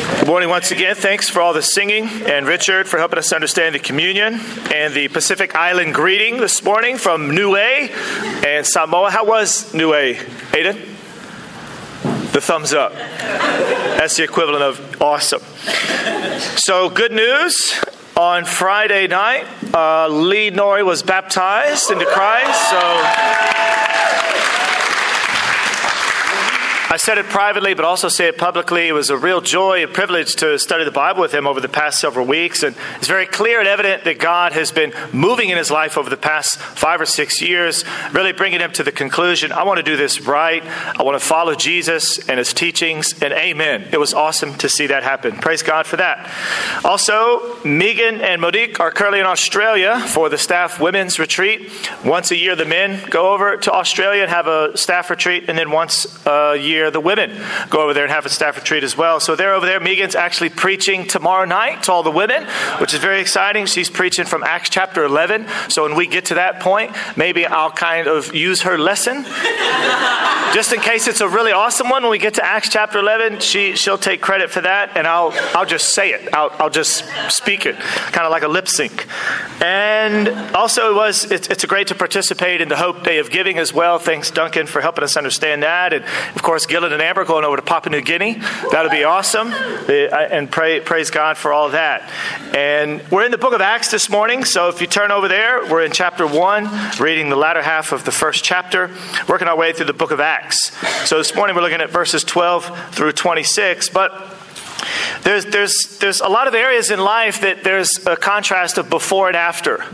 Good morning once again. Thanks for all the singing and Richard for helping us understand the communion and the Pacific Island greeting this morning from Niue and Samoa. How was Niue, Aiden? The thumbs up. That's the equivalent of awesome. So, good news. On Friday night, uh, Lee Nori was baptized into Christ. So. I said it privately, but also say it publicly. It was a real joy and privilege to study the Bible with him over the past several weeks. And it's very clear and evident that God has been moving in his life over the past five or six years, really bringing him to the conclusion I want to do this right. I want to follow Jesus and his teachings. And amen. It was awesome to see that happen. Praise God for that. Also, Megan and Monique are currently in Australia for the staff women's retreat. Once a year, the men go over to Australia and have a staff retreat, and then once a year, the women go over there and have a staff retreat as well. So they're over there. Megan's actually preaching tomorrow night to all the women, which is very exciting. She's preaching from Acts chapter 11. So when we get to that point, maybe I'll kind of use her lesson. Just in case it's a really awesome one, when we get to Acts chapter 11, she, she'll take credit for that, and I'll, I'll just say it. I'll, I'll just speak it, kind of like a lip sync. And also, it was it's, it's great to participate in the Hope Day of Giving as well. Thanks, Duncan, for helping us understand that. And of course, Gillen and Amber going over to Papua New Guinea. That'll be awesome. Uh, and pray, praise God for all that. And we're in the book of Acts this morning. So if you turn over there, we're in chapter 1, reading the latter half of the first chapter, working our way through the book of Acts. So this morning we're looking at verses 12 through 26. But there's, there's, there's a lot of areas in life that there's a contrast of before and after.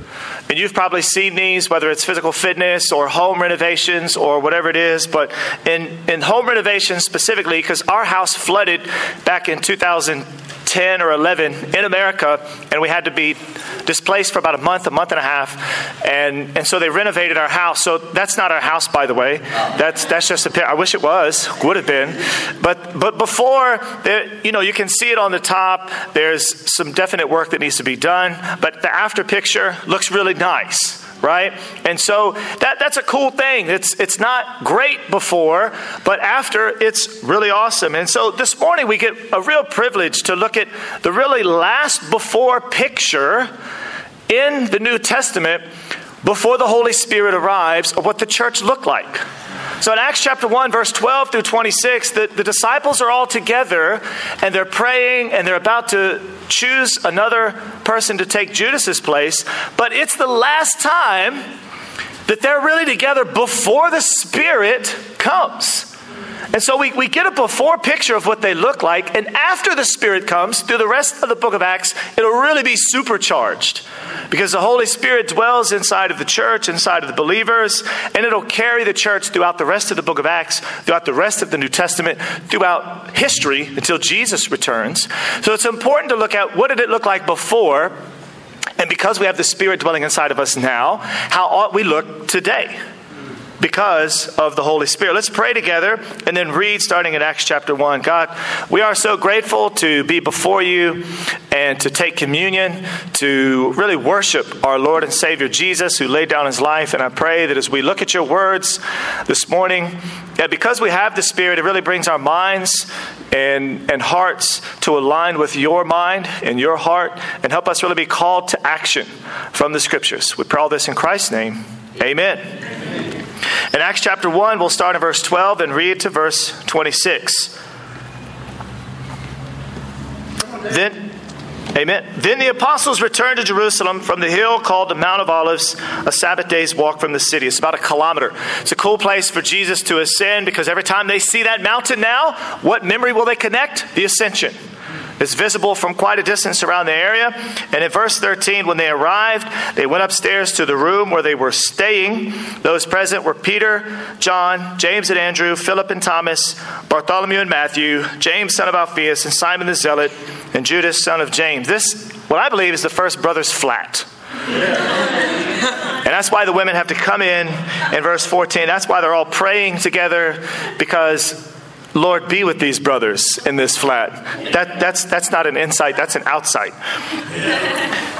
And you've probably seen these, whether it's physical fitness or home renovations or whatever it is. But in, in home renovations specifically, because our house flooded back in 2000. 10 or 11 in America, and we had to be displaced for about a month, a month and a half. And, and so they renovated our house. So that's not our house, by the way. That's, that's just a I wish it was, would have been. But, but before, there, you know, you can see it on the top. There's some definite work that needs to be done, but the after picture looks really nice right? And so that, that's a cool thing. It's, it's not great before, but after, it's really awesome. And so this morning we get a real privilege to look at the really last before picture in the New Testament before the Holy Spirit arrives of what the church looked like. So in Acts chapter 1, verse 12 through 26, the, the disciples are all together and they're praying and they're about to choose another person to take Judas's place, but it's the last time that they're really together before the Spirit comes. And so we, we get a before picture of what they look like, and after the Spirit comes, through the rest of the book of Acts, it'll really be supercharged. Because the Holy Spirit dwells inside of the church, inside of the believers, and it'll carry the church throughout the rest of the book of Acts, throughout the rest of the New Testament, throughout history until Jesus returns. So it's important to look at what did it look like before, and because we have the Spirit dwelling inside of us now, how ought we look today? Because of the Holy Spirit. Let's pray together and then read starting in Acts chapter 1. God, we are so grateful to be before you and to take communion, to really worship our Lord and Savior Jesus who laid down his life. And I pray that as we look at your words this morning, that because we have the Spirit, it really brings our minds and, and hearts to align with your mind and your heart and help us really be called to action from the scriptures. We pray all this in Christ's name. Amen. Amen. In Acts chapter 1, we'll start in verse 12 and read to verse 26. Then, amen. Then the apostles returned to Jerusalem from the hill called the Mount of Olives, a Sabbath day's walk from the city. It's about a kilometer. It's a cool place for Jesus to ascend because every time they see that mountain now, what memory will they connect? The ascension. It's visible from quite a distance around the area. And in verse 13, when they arrived, they went upstairs to the room where they were staying. Those present were Peter, John, James and Andrew, Philip and Thomas, Bartholomew and Matthew, James, son of Alphaeus, and Simon the Zealot, and Judas, son of James. This, what I believe, is the first brothers flat. and that's why the women have to come in in verse 14. That's why they're all praying together because Lord, be with these brothers in this flat. That, that's, that's not an insight, that's an outsight.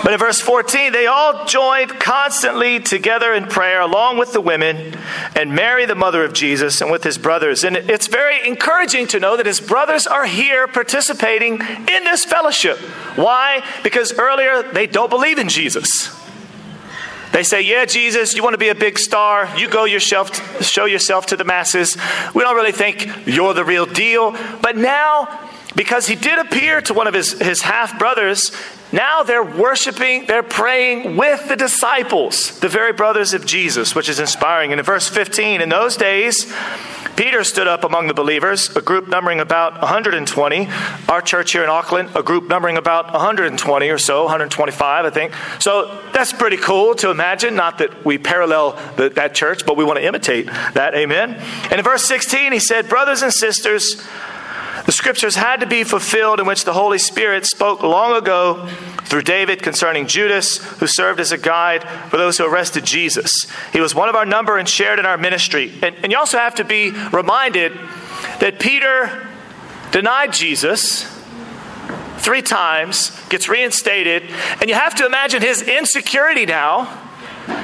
But in verse 14, they all joined constantly together in prayer along with the women and Mary, the mother of Jesus, and with his brothers. And it's very encouraging to know that his brothers are here participating in this fellowship. Why? Because earlier they don't believe in Jesus. They say, Yeah, Jesus, you want to be a big star. You go yourself, show yourself to the masses. We don't really think you're the real deal. But now, because he did appear to one of his, his half brothers, now they're worshiping, they're praying with the disciples, the very brothers of Jesus, which is inspiring. And in verse 15, in those days, Peter stood up among the believers, a group numbering about 120. Our church here in Auckland, a group numbering about 120 or so, 125, I think. So that's pretty cool to imagine. Not that we parallel the, that church, but we want to imitate that. Amen. And in verse 16, he said, Brothers and sisters, the scriptures had to be fulfilled in which the Holy Spirit spoke long ago through David concerning Judas, who served as a guide for those who arrested Jesus. He was one of our number and shared in our ministry. And, and you also have to be reminded that Peter denied Jesus three times, gets reinstated, and you have to imagine his insecurity now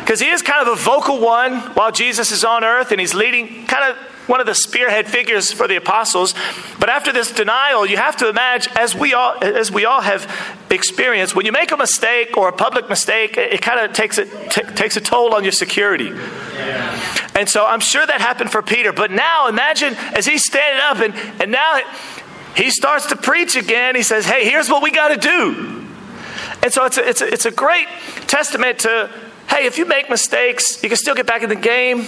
because he is kind of a vocal one while Jesus is on earth and he's leading kind of one of the spearhead figures for the apostles. But after this denial, you have to imagine, as we all, as we all have experienced, when you make a mistake or a public mistake, it, kind of takes, it, t- takes a toll on your security. Yeah. And so I'm sure that happened for Peter. But now imagine as he's standing up and, and now he starts to preach again. He says, Hey, here's what we got to do. And so it's a, it's, a, it's a great testament to hey, if you make mistakes, you can still get back in the game.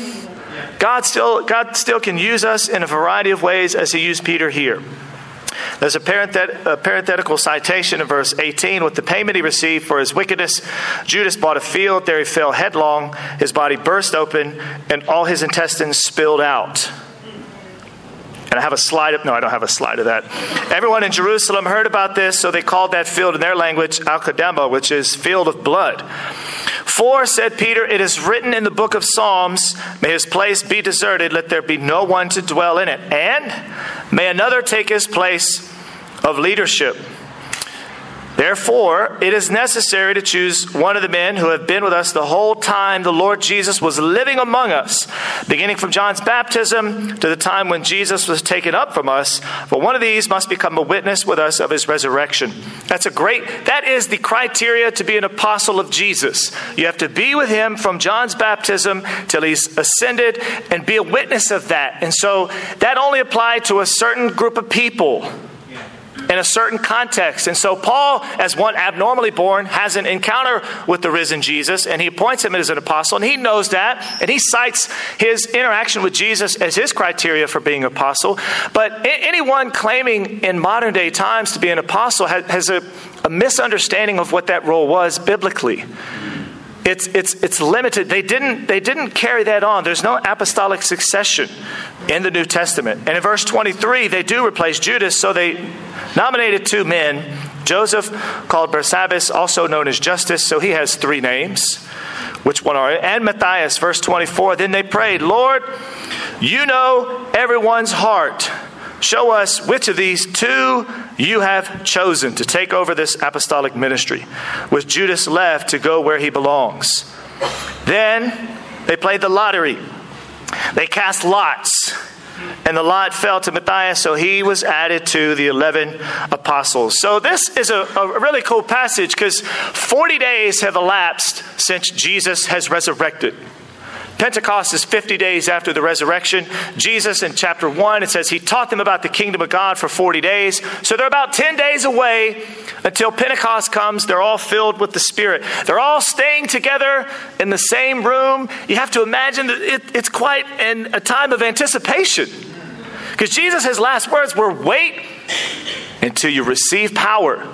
God still, God still can use us in a variety of ways as He used Peter here. There's a, parenthet- a, parenthetical citation in verse 18. With the payment he received for his wickedness, Judas bought a field. There he fell headlong. His body burst open, and all his intestines spilled out. And I have a slide of, no, I don't have a slide of that. Everyone in Jerusalem heard about this, so they called that field in their language Al which is field of blood. For, said Peter, it is written in the book of Psalms, May his place be deserted, let there be no one to dwell in it. And may another take his place of leadership. Therefore, it is necessary to choose one of the men who have been with us the whole time the Lord Jesus was living among us, beginning from John's baptism to the time when Jesus was taken up from us. For one of these must become a witness with us of his resurrection. That's a great, that is the criteria to be an apostle of Jesus. You have to be with him from John's baptism till he's ascended and be a witness of that. And so that only applied to a certain group of people in a certain context. And so, Paul, as one abnormally born, has an encounter with the risen Jesus, and he appoints him as an apostle, and he knows that, and he cites his interaction with Jesus as his criteria for being an apostle. But anyone claiming in modern day times to be an apostle has, a, a misunderstanding of what that role was biblically it's, it's, it's limited. They didn't, they didn't carry that on. There's no apostolic succession in the New Testament. And in verse 23, they do replace Judas, so they nominated two men Joseph, called Barsabbas, also known as Justus, so he has three names. Which one are And Matthias, verse 24. Then they prayed, Lord, you know everyone's heart. Show us which of these two you have chosen to take over this apostolic ministry, with Judas left to go where he belongs. Then they played the lottery. They cast lots, and the lot fell to Matthias, so he was added to the 11 apostles. So, this is a, a really cool passage because 40 days have elapsed since Jesus has resurrected. Pentecost is 50 days after the resurrection. Jesus, in chapter 1, it says he taught them about the kingdom of God for 40 days. So they're about 10 days away until Pentecost comes. They're all filled with the Spirit. They're all staying together in the same room. You have to imagine that it, it's quite an, a time of anticipation. Because Jesus' his last words were wait until you receive power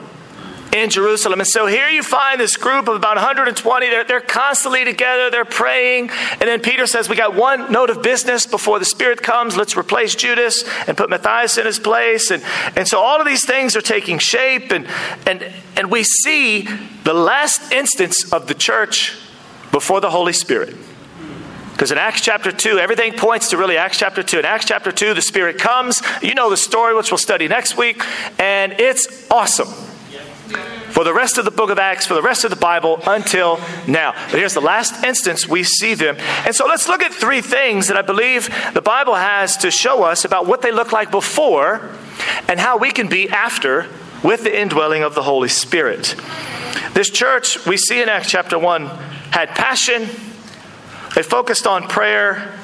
in Jerusalem. And so here you find this group of about 120. They're, they're constantly together, they're praying. And then Peter says, We got one note of business before the Spirit comes. Let's replace Judas and put Matthias in his place. And, and so all of these things are taking shape. And, and, and we see the last instance of the church before the Holy Spirit. Because in Acts chapter 2, everything points to really Acts chapter 2. In Acts chapter 2, the Spirit comes. You know the story, which we'll study next week, and it's awesome. For the rest of the book of Acts, for the rest of the Bible until now. But here's the last instance we see them. And so let's look at three things that I believe the Bible has to show us about what they look like before and how we can be after with the indwelling of the Holy Spirit. This church, we see in Acts chapter 1, had passion they focused on prayer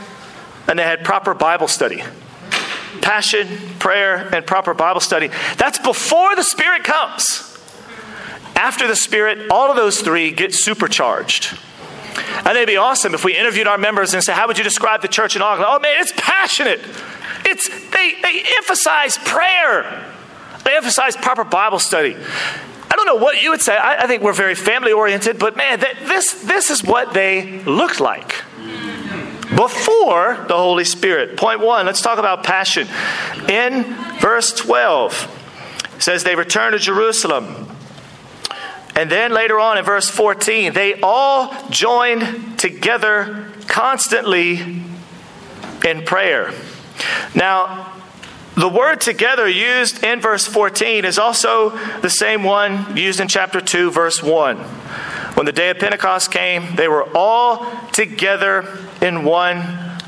and they had proper Bible study. Passion, prayer, and proper Bible study. That's before the Spirit comes. After the Spirit, all of those three get supercharged. And it'd be awesome if we interviewed our members and said, How would you describe the church in Auckland? Oh man, it's passionate. It's they, they emphasize prayer. They emphasize proper Bible study. I don't know what you would say. I, I think we're very family oriented, but man, th- this, this is what they looked like before the Holy Spirit. Point one, let's talk about passion. In verse 12, it says they returned to Jerusalem. And then later on in verse 14, they all joined together constantly in prayer. Now, the word together used in verse 14 is also the same one used in chapter 2, verse 1. When the day of Pentecost came, they were all together in one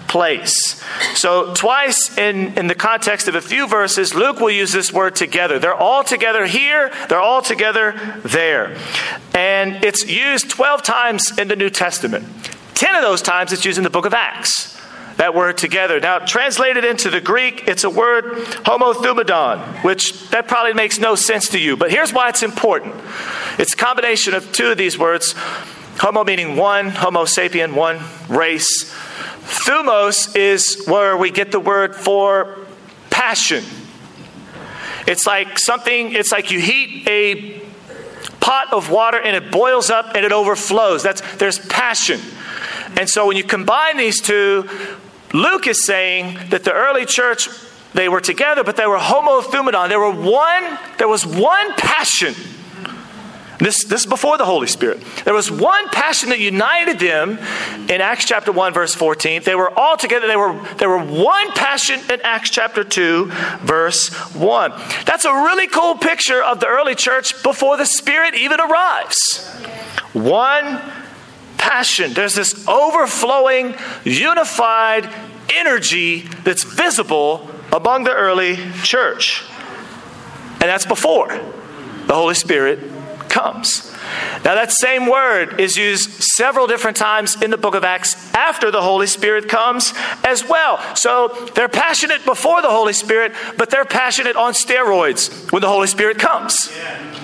place. So, twice in, in the context of a few verses, Luke will use this word together. They're all together here, they're all together there. And it's used 12 times in the New Testament. 10 of those times it's used in the book of Acts that word together. Now, translated into the Greek, it's a word homothumadon, which that probably makes no sense to you. But here's why it's important. It's a combination of two of these words. Homo meaning one, homo sapien, one race. Thumos is where we get the word for passion. It's like something, it's like you heat a pot of water and it boils up and it overflows. That's there's passion. And so when you combine these two, Luke is saying that the early church, they were together, but they were homothumadon. There were one, there was one passion. This, this is before the Holy Spirit. There was one passion that united them in Acts chapter 1, verse 14. They were all together. They were, they were one passion in Acts chapter 2, verse 1. That's a really cool picture of the early church before the Spirit even arrives. One passion. There's this overflowing, unified energy that's visible among the early church. And that's before the Holy Spirit comes. Now, that same word is used several different times in the book of Acts after the Holy Spirit comes as well. So they're passionate before the Holy Spirit, but they're passionate on steroids when the Holy Spirit comes. Yeah.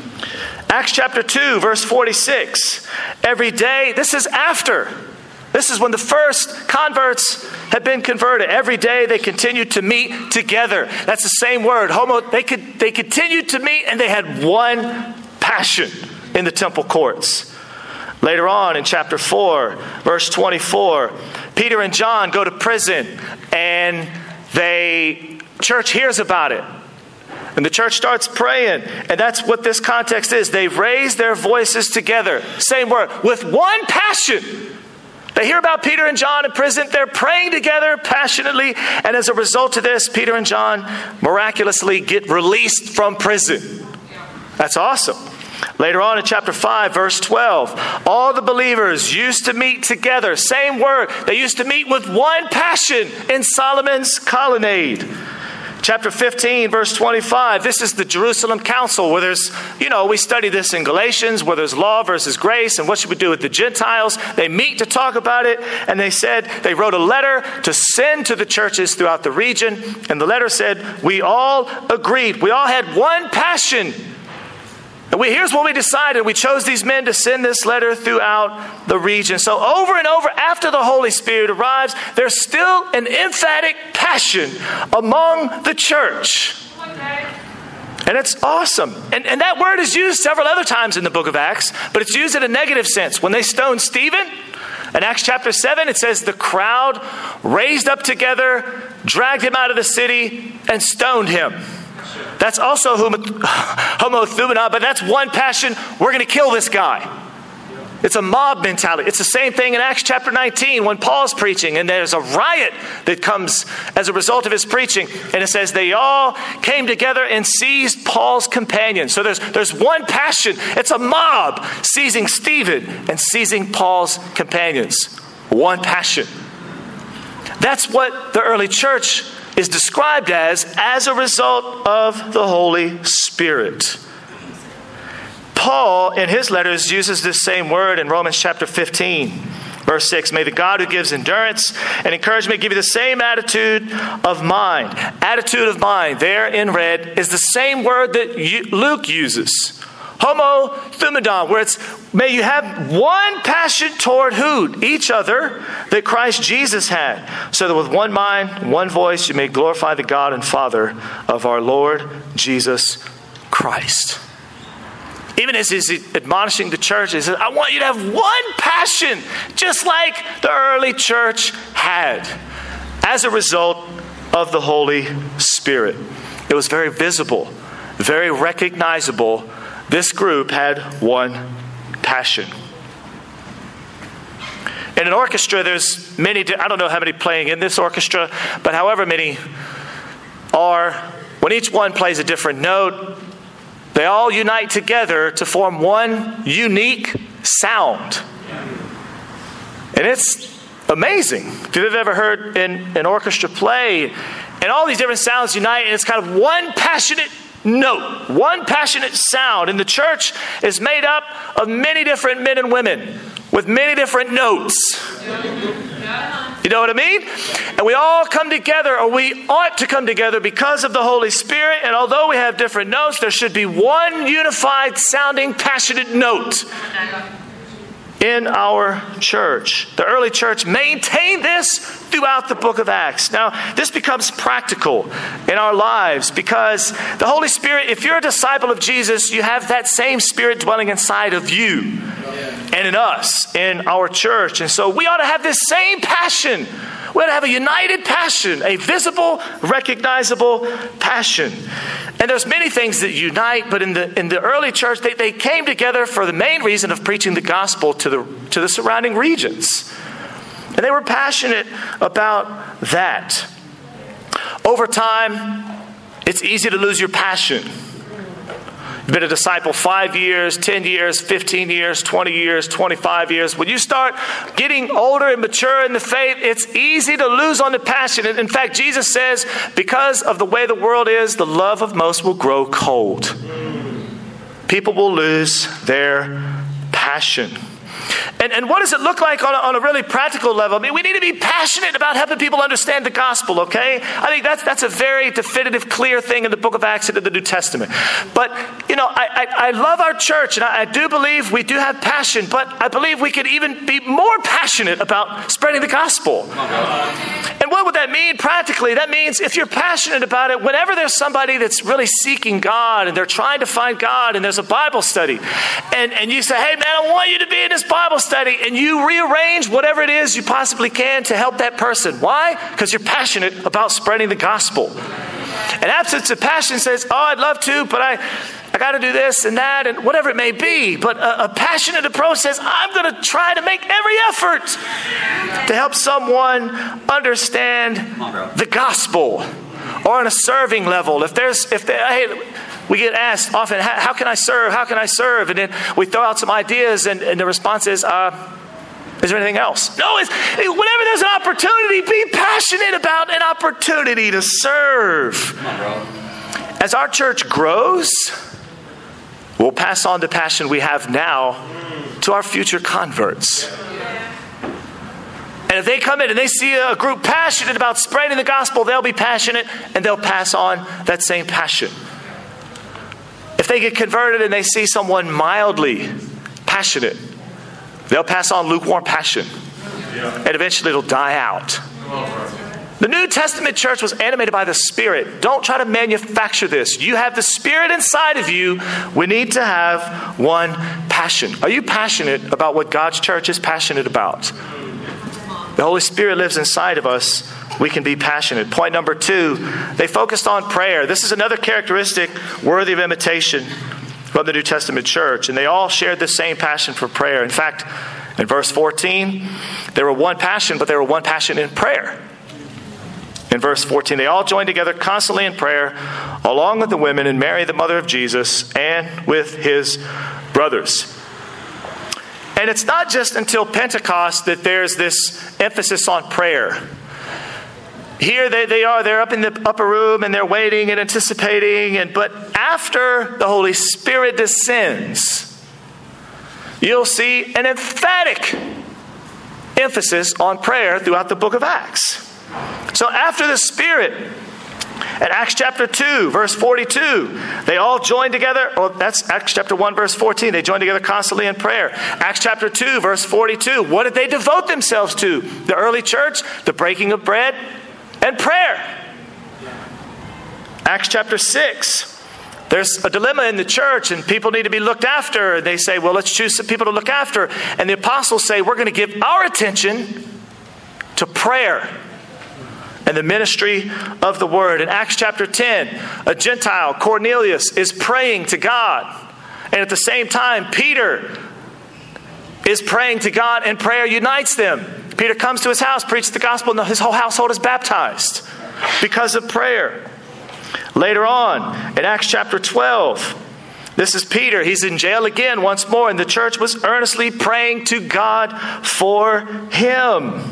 Acts chapter 2, verse 46. Every day, this is after. This is when the first converts had been converted. Every day they continued to meet together. That's the same word. Homo, they, could, they continued to meet and they had one passion in the temple courts. Later on in chapter 4, verse 24, Peter and John go to prison and they church hears about it. And the church starts praying. And that's what this context is. They raise their voices together. Same word, with one passion. They hear about Peter and John in prison. They're praying together passionately. And as a result of this, Peter and John miraculously get released from prison. That's awesome. Later on in chapter 5, verse 12, all the believers used to meet together. Same word. They used to meet with one passion in Solomon's colonnade. Chapter 15, verse 25. This is the Jerusalem Council where there's, you know, we study this in Galatians where there's law versus grace and what should we do with the Gentiles. They meet to talk about it and they said, they wrote a letter to send to the churches throughout the region. And the letter said, we all agreed. We all had one passion and we, here's what we decided. We chose these men to send this letter throughout the region. So, over and over, after the Holy Spirit arrives, there's still an emphatic passion among the church. And it's awesome. And, and that word is used several other times in the book of Acts, but it's used in a negative sense. When they stoned Stephen, in Acts chapter 7, it says the crowd raised up together, dragged him out of the city, and stoned him. That's also homothumadon, but that's one passion. We're going to kill this guy. It's a mob mentality. It's the same thing in Acts chapter 19 when Paul's preaching, and there's a riot that comes as a result of his preaching. And it says they all came together and seized Paul's companions. So there's, there's one passion. It's a mob seizing Stephen and seizing Paul's companions. One passion. That's what the early church is described as as a result of the Holy Spirit. Paul, in his letters, uses this same word in Romans chapter 15, verse 6. May the God who gives endurance and encouragement give you the same attitude of mind. Attitude of mind, there in red, is the same word that Luke uses. Homo thumadon, where it's may you have one passion toward who? Each other that Christ Jesus had, so that with one mind, one voice, you may glorify the God and Father of our Lord Jesus Christ. Even as he's admonishing the church, he says, I want you to have one passion, just like the early church had, as a result of the Holy Spirit. It was very visible, very recognizable. This group had one passion. In an orchestra, there's many, I don't know how many playing in this orchestra, but however many are, when each one plays a different note, they all unite together to form one unique sound. And it's amazing. If you've ever heard in an orchestra play, and all these different sounds unite, and it's kind of one passionate note, one passionate sound. And the church is made up of many different men and women with many different notes. You know what I mean? And we all come together, or we ought to come together because of the Holy Spirit. And although we have different notes, there should be one unified sounding, passionate note in our church. The early church maintained this throughout the book of Acts. Now, this becomes practical in our lives because the Holy Spirit, if you're a disciple of Jesus, you have that same Spirit dwelling inside of you and in us, in our church. And so we ought to have this same passion. We ought to have a united passion, a visible, recognizable passion. And there's many things that unite, but in the, in the early church, they, they came together for the main reason of preaching the gospel to the, to the surrounding regions. And they were passionate about that. Over time, it's easy to lose your passion. You've been a disciple five years, 10 years, 15 years, 20 years, 25 years. When you start getting older and mature in the faith, it's easy to lose on the passion. In fact, Jesus says, because of the way the world is, the love of most will grow cold. People will lose their passion. And, and what does it look like on a, on a really practical level? I mean, we need to be passionate about helping people understand the gospel, okay? I think that's, that's a very definitive, clear thing in the book of Acts and in the New Testament. But, you know, I, I, I love our church, and I, I do believe we do have passion, but I believe we could even be more passionate about spreading the gospel. What would that mean practically? That means if you're passionate about it, whenever there's somebody that's really seeking God and they're trying to find God and there's a Bible study, and, and you say, hey, man, I want you to be in this Bible study and you rearrange whatever it is you possibly can to help that person. Why? Because you're passionate about spreading the gospel. An absence of passion says, Oh, I'd love to, but I, I got to do this and that and whatever it may be. But a, a passionate approach says, I'm going to try to make every effort to help someone understand the gospel or on a serving level. If there's, if they, hey, we get asked often, how, how, can I serve? How can I serve? And then we throw out some ideas, and, and the response is, uh, is there anything else? No, it's, whenever there's an opportunity, be passionate about an opportunity to serve. On, As our church grows, we'll pass on the passion we have now to our future converts. And if they come in and they see a group passionate about spreading the gospel, they'll be passionate and they'll pass on that same passion. If they get converted and they see someone mildly passionate, they'll pass on lukewarm passion. And eventually it'll die out. The New Testament church was animated by the Spirit. Don't try to manufacture this. You have the Spirit inside of you. We need to have one passion. Are you passionate about what God's church is passionate about? The Holy Spirit lives inside of us we can be passionate. Point number two, they focused on prayer. This is another characteristic worthy of imitation from the New Testament church, and they all shared the same passion for prayer. In fact, in verse 14, they were one passion, but they were one passion in prayer. In verse 14, they all joined together constantly in prayer, along with the women and Mary, the mother of Jesus, and with his brothers. And it's not just until Pentecost that there's this emphasis on prayer. Here they, they are, they're up in the upper room and they're waiting and anticipating, and but after the Holy Spirit descends, you'll see an emphatic emphasis on prayer throughout the book of Acts. So after the Spirit, at Acts chapter 2, verse 42, they all joined together. Well, that's Acts chapter 1, verse 14. They joined together constantly in prayer. Acts chapter 2, verse 42. What did they devote themselves to? The early church, the breaking of bread, and prayer. Acts chapter 6. There's a dilemma in the church, and people need to be looked after. And They say, Well, let's choose some people to look after. And the apostles say, We're going to give our attention to prayer and the ministry of the word. In Acts chapter 10, a Gentile, Cornelius, is praying to God. And at the same time, Peter is praying to God, and prayer unites them. Peter comes to his house, preaches the gospel, and his whole household is baptized because of prayer. Later on, in Acts chapter 12, this is Peter. He's in jail again once more, and the church was earnestly praying to God for him.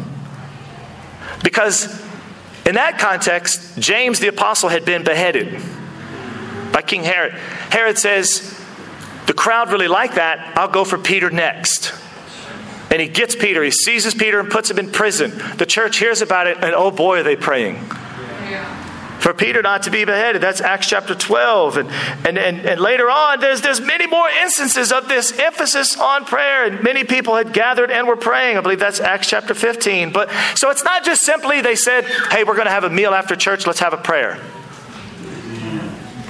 Because in that context, James the apostle had been beheaded by King Herod. Herod says, The crowd really like that. I'll go for Peter next. And he gets Peter, he seizes Peter and puts him in prison. The church hears about it, and oh boy, are they praying. For Peter not to be beheaded. That's Acts chapter 12. And, and, and, and later on, there's, there's many more instances of this emphasis on prayer. And many people had gathered and were praying. I believe that's Acts chapter 15. But so it's not just simply they said, hey, we're going to have a meal after church, let's have a prayer.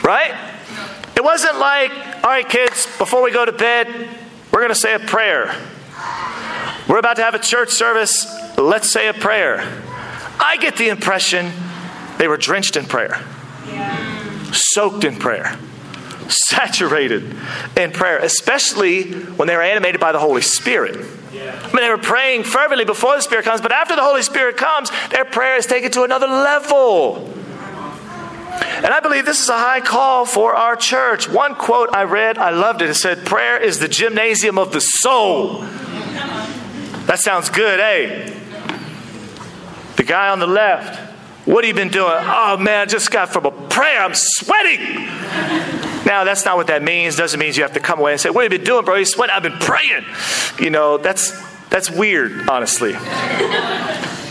Right? It wasn't like, all right, kids, before we go to bed, we're going to say a prayer. We're about to have a church service. Let's say a prayer. I get the impression they were drenched in prayer, soaked in prayer, saturated in prayer, especially when they were animated by the Holy Spirit. I mean, they were praying fervently before the Spirit comes, but after the Holy Spirit comes, their prayer is taken to another level. And I believe this is a high call for our church. One quote I read, I loved it. It said, Prayer is the gymnasium of the soul. That sounds good, eh? The guy on the left, what have you been doing? Oh man, I just got from a prayer. I'm sweating. Now, that's not what that means. Doesn't mean you have to come away and say, What have you been doing, bro? You sweating? I've been praying. You know, that's that's weird, honestly.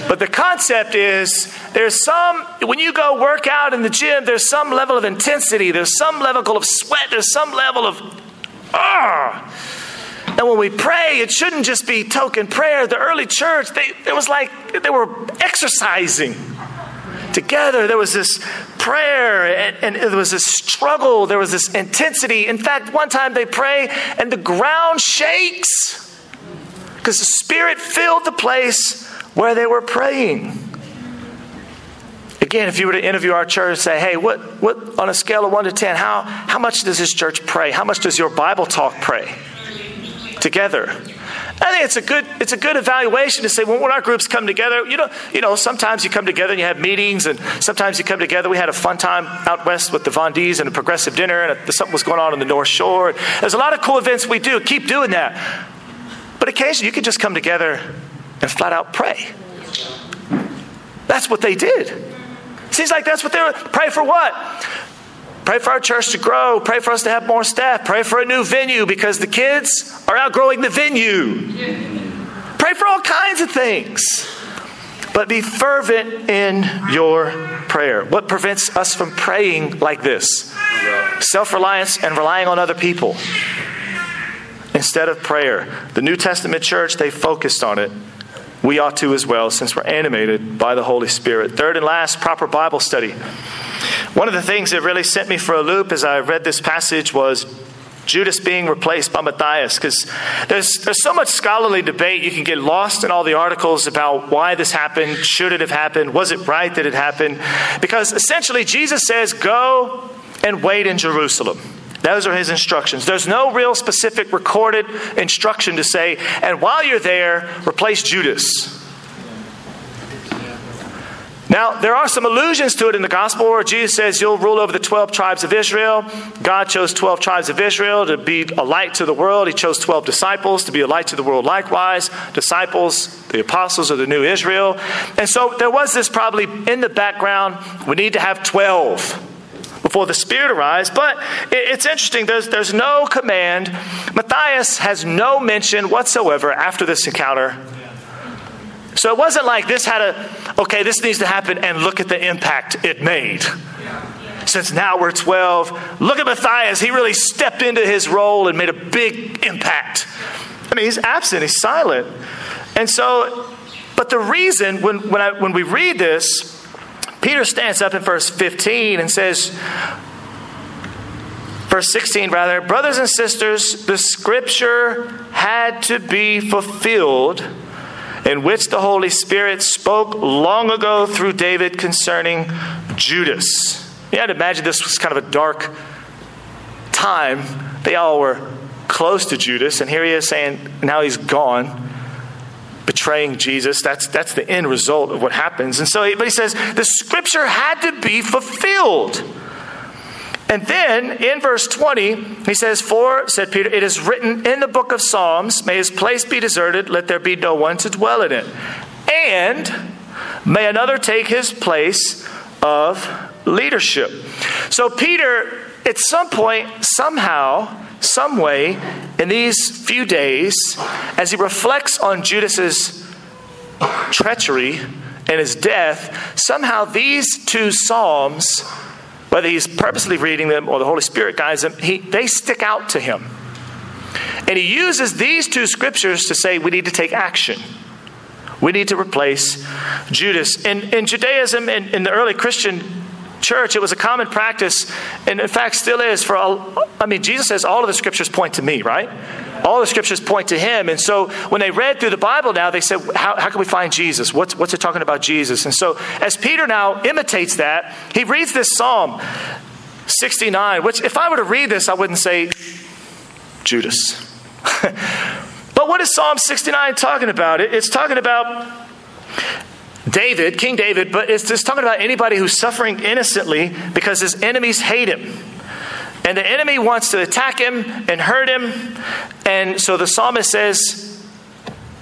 But the concept is there's some, when you go work out in the gym, there's some level of intensity, there's some level of sweat, there's some level of, ah. And when we pray, it shouldn't just be token prayer. The early church, they, it was like they were exercising together. There was this prayer and, and there was this struggle. There was this intensity. In fact, one time they pray and the ground shakes because the Spirit filled the place where they were praying. Again, if you were to interview our church and say, hey, what, what on a scale of 1 to 10, how, how much does this church pray? How much does your Bible talk pray? Together. I think it's a good it's a good evaluation to say well, when our groups come together, you know, you know, sometimes you come together and you have meetings, and sometimes you come together. We had a fun time out west with the Von D's and a progressive dinner, and something was going on on the North Shore. There's a lot of cool events we do. Keep doing that. But occasionally you can just come together and flat out pray. That's what they did. Seems like that's what they were. Pray for what? Pray for our church to grow. Pray for us to have more staff. Pray for a new venue because the kids are outgrowing the venue. Pray for all kinds of things. But be fervent in your prayer. What prevents us from praying like this? Self reliance and relying on other people instead of prayer. The New Testament church, they focused on it. We ought to as well, since we're animated by the Holy Spirit. Third and last, proper Bible study. One of the things that really sent me for a loop as I read this passage was Judas being replaced by Matthias, because there's, there's so much scholarly debate. You can get lost in all the articles about why this happened, should it have happened, was it right that it happened? Because essentially, Jesus says, Go and wait in Jerusalem. Those are his instructions. There's no real specific recorded instruction to say, and while you're there, replace Judas. Now, there are some allusions to it in the gospel where Jesus says, You'll rule over the 12 tribes of Israel. God chose 12 tribes of Israel to be a light to the world. He chose 12 disciples to be a light to the world likewise. Disciples, the apostles of the new Israel. And so there was this probably in the background we need to have 12 before the Spirit arrives. But it's interesting, there's, there's no command. Matthias has no mention whatsoever after this encounter so it wasn't like this had a, okay, this needs to happen and look at the impact it made. Since now we're 12, look at Matthias. He really stepped into his role and made a big impact. I mean, he's absent, he's silent. And so, but the reason, when, when, I, when we read this, Peter stands up in verse 15 and says, verse 16 rather, brothers and sisters, the scripture had to be fulfilled in which the Holy Spirit spoke long ago through David concerning Judas. Had to imagine this was kind of a dark time. They all were close to Judas, and here he is saying, now he's gone, betraying Jesus. That's, that's the end result of what happens. And so, but he says, the scripture had to be fulfilled. And then in verse 20, he says, For, said Peter, it is written in the book of Psalms, may his place be deserted, let there be no one to dwell in it. And may another take his place of leadership. So Peter, at some point, somehow, some way, in these few days, as he reflects on Judas's treachery and his death, somehow these two psalms whether he's purposely reading them or the Holy Spirit guides them, he, they stick out to him. And he uses these two scriptures to say we need to take action. We need to replace Judas. In, in Judaism, in, in the early Christian church, it was a common practice, and in fact still is, for all, I mean, Jesus says all of the scriptures point to me, right? All the scriptures point to him. And so when they read through the Bible now, they said, How, how can we find Jesus? What's, what's it talking about Jesus? And so as Peter now imitates that, he reads this Psalm 69, which if I were to read this, I wouldn't say Judas. but what is Psalm 69 talking about? It's talking about David, King David, but it's just talking about anybody who's suffering innocently because his enemies hate him. And the enemy wants to attack him and hurt him. And so the psalmist says,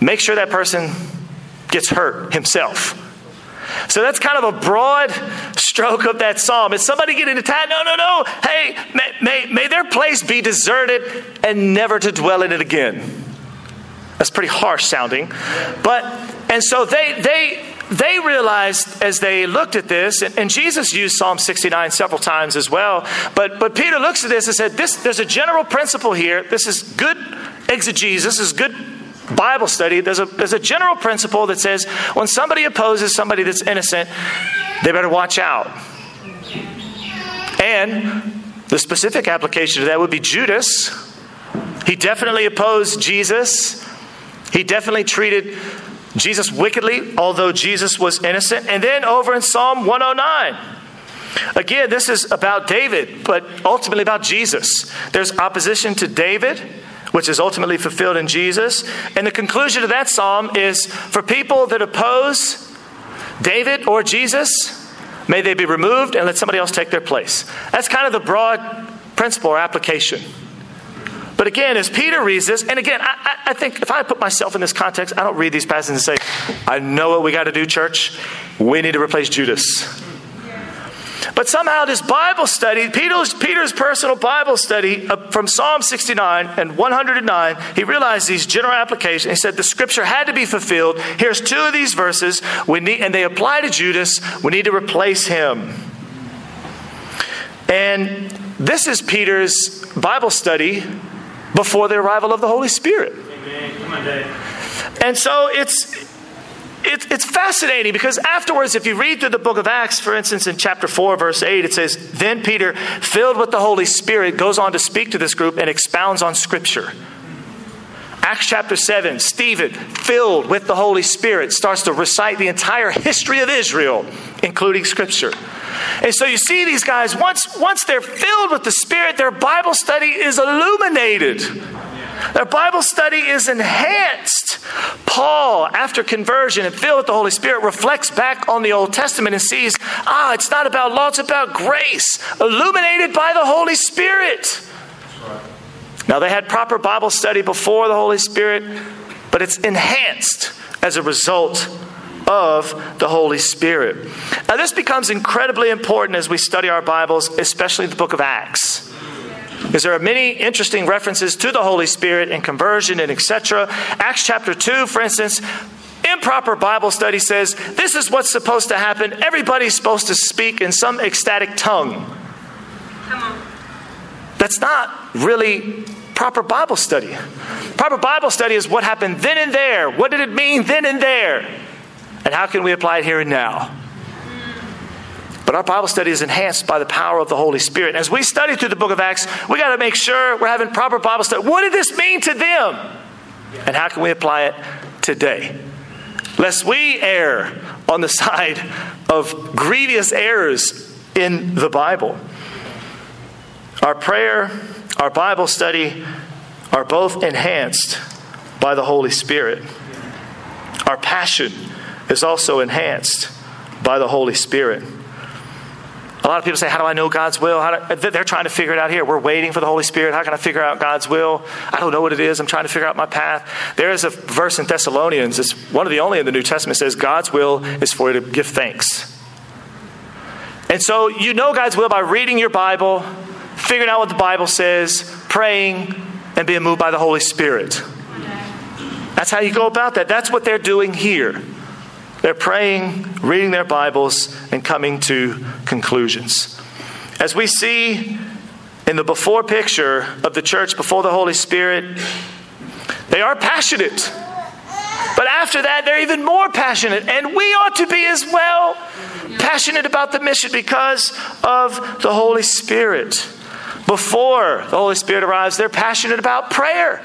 make sure that person gets hurt himself. So that's kind of a broad stroke of that psalm. Is somebody getting attacked? No, no, no. Hey, may, may, may their place be deserted and never to dwell in it again. That's pretty harsh sounding. But, and so they, they, they realized as they looked at this, and, Jesus used Psalm 69 several times as well, but, but Peter looks at this and said, this, There's a general principle here. This is good exegesis, this is good Bible study. There's a, there's a general principle that says when somebody opposes somebody that's innocent, they better watch out. And the specific application to that would be Judas. He definitely opposed Jesus. He definitely treated Jesus wickedly, although Jesus was innocent. And then over in Psalm 109, again, this is about David, but ultimately about Jesus. There's opposition to David, which is ultimately fulfilled in Jesus. And the conclusion of that psalm is for people that oppose David or Jesus, may they be removed and let somebody else take their place. That's kind of the broad principle or application. But again, as Peter reads this, and again, I, I, think if I put myself in this context, I don't read these passages and say, I know what we got to do, church. We need to replace Judas. But somehow, this Bible study, Peter's, Peter's personal Bible study from Psalm 69 and 109, he realized these general applications. He said the scripture had to be fulfilled. Here's two of these verses, we need, and they apply to Judas. We need to replace him. And this is Peter's Bible study before the arrival of the Holy Spirit. On, and so it's, it, it's fascinating because afterwards, if you read through the book of Acts, for instance, in chapter 4, verse 8, it says, Then Peter, filled with the Holy Spirit, goes on to speak to this group and expounds on Scripture. Acts chapter 7, Stephen, filled with the Holy Spirit, starts to recite the entire history of Israel, including Scripture. And so you see these guys, once, once they're filled with the Spirit, their Bible study is illuminated. Their Bible study is enhanced. Paul, after conversion and filled with the Holy Spirit, reflects back on the Old Testament and sees, ah, it's not about law, it's about grace, illuminated by the Holy Spirit. Now, they had proper Bible study before the Holy Spirit, but it's enhanced as a result of the Holy Spirit. Now, this becomes incredibly important as we study our Bibles, especially the book of Acts because there are many interesting references to the Holy Spirit and conversion and etc. Acts chapter 2, for instance, improper Bible study says this is what's supposed to happen. Everybody's supposed to speak in some ecstatic tongue. That's not really proper Bible study. Proper Bible study is what happened then and there. What did it mean then and there? And how can we apply it here and now? But our Bible study is enhanced by the power of the Holy Spirit. As we study through the book of Acts, we got to make sure we're having proper Bible study. What did this mean to them? And how can we apply it today? Lest we err on the side of grievous errors in the Bible. Our prayer, our Bible study are both enhanced by the Holy Spirit. Our passion is also enhanced by the Holy Spirit. A lot of people say, How do I know God's will? Do, they're trying to figure it out here. We're waiting for the Holy Spirit. How can I figure out God's will? I don't know what it is. I'm trying to figure out my path. There is a verse in Thessalonians, it's one of the only in the New Testament, says, God's will is for you to give thanks. And so you know God's will by reading your Bible, figuring out what the Bible says, praying, and being moved by the Holy Spirit. That's how you go about that. That's what they're doing here. They're praying, reading their Bibles, and coming to conclusions. As we see in the before picture of the church before the Holy Spirit, they are passionate. But after that, they're even more passionate. And we ought to be as well passionate about the mission because of the Holy Spirit. Before the Holy Spirit arrives, they're passionate about prayer.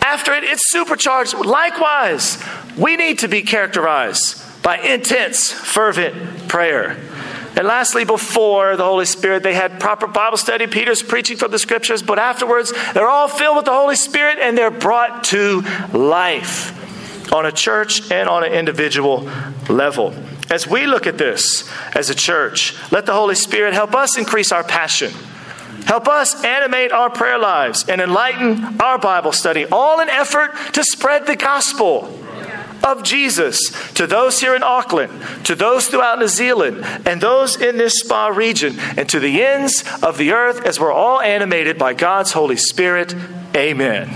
After it, it's supercharged. Likewise, we need to be characterized by intense, fervent prayer. And lastly, before the Holy Spirit, they had proper Bible study. Peter's preaching from the scriptures, but afterwards, they're all filled with the Holy Spirit and they're brought to life on a church and on an individual level. As we look at this as a church, let the Holy Spirit help us increase our passion Help us animate our prayer lives and enlighten our Bible study, all in effort to spread the gospel of Jesus to those here in Auckland, to those throughout New Zealand, and those in this spa region, and to the ends of the earth as we're all animated by God's Holy Spirit. Amen.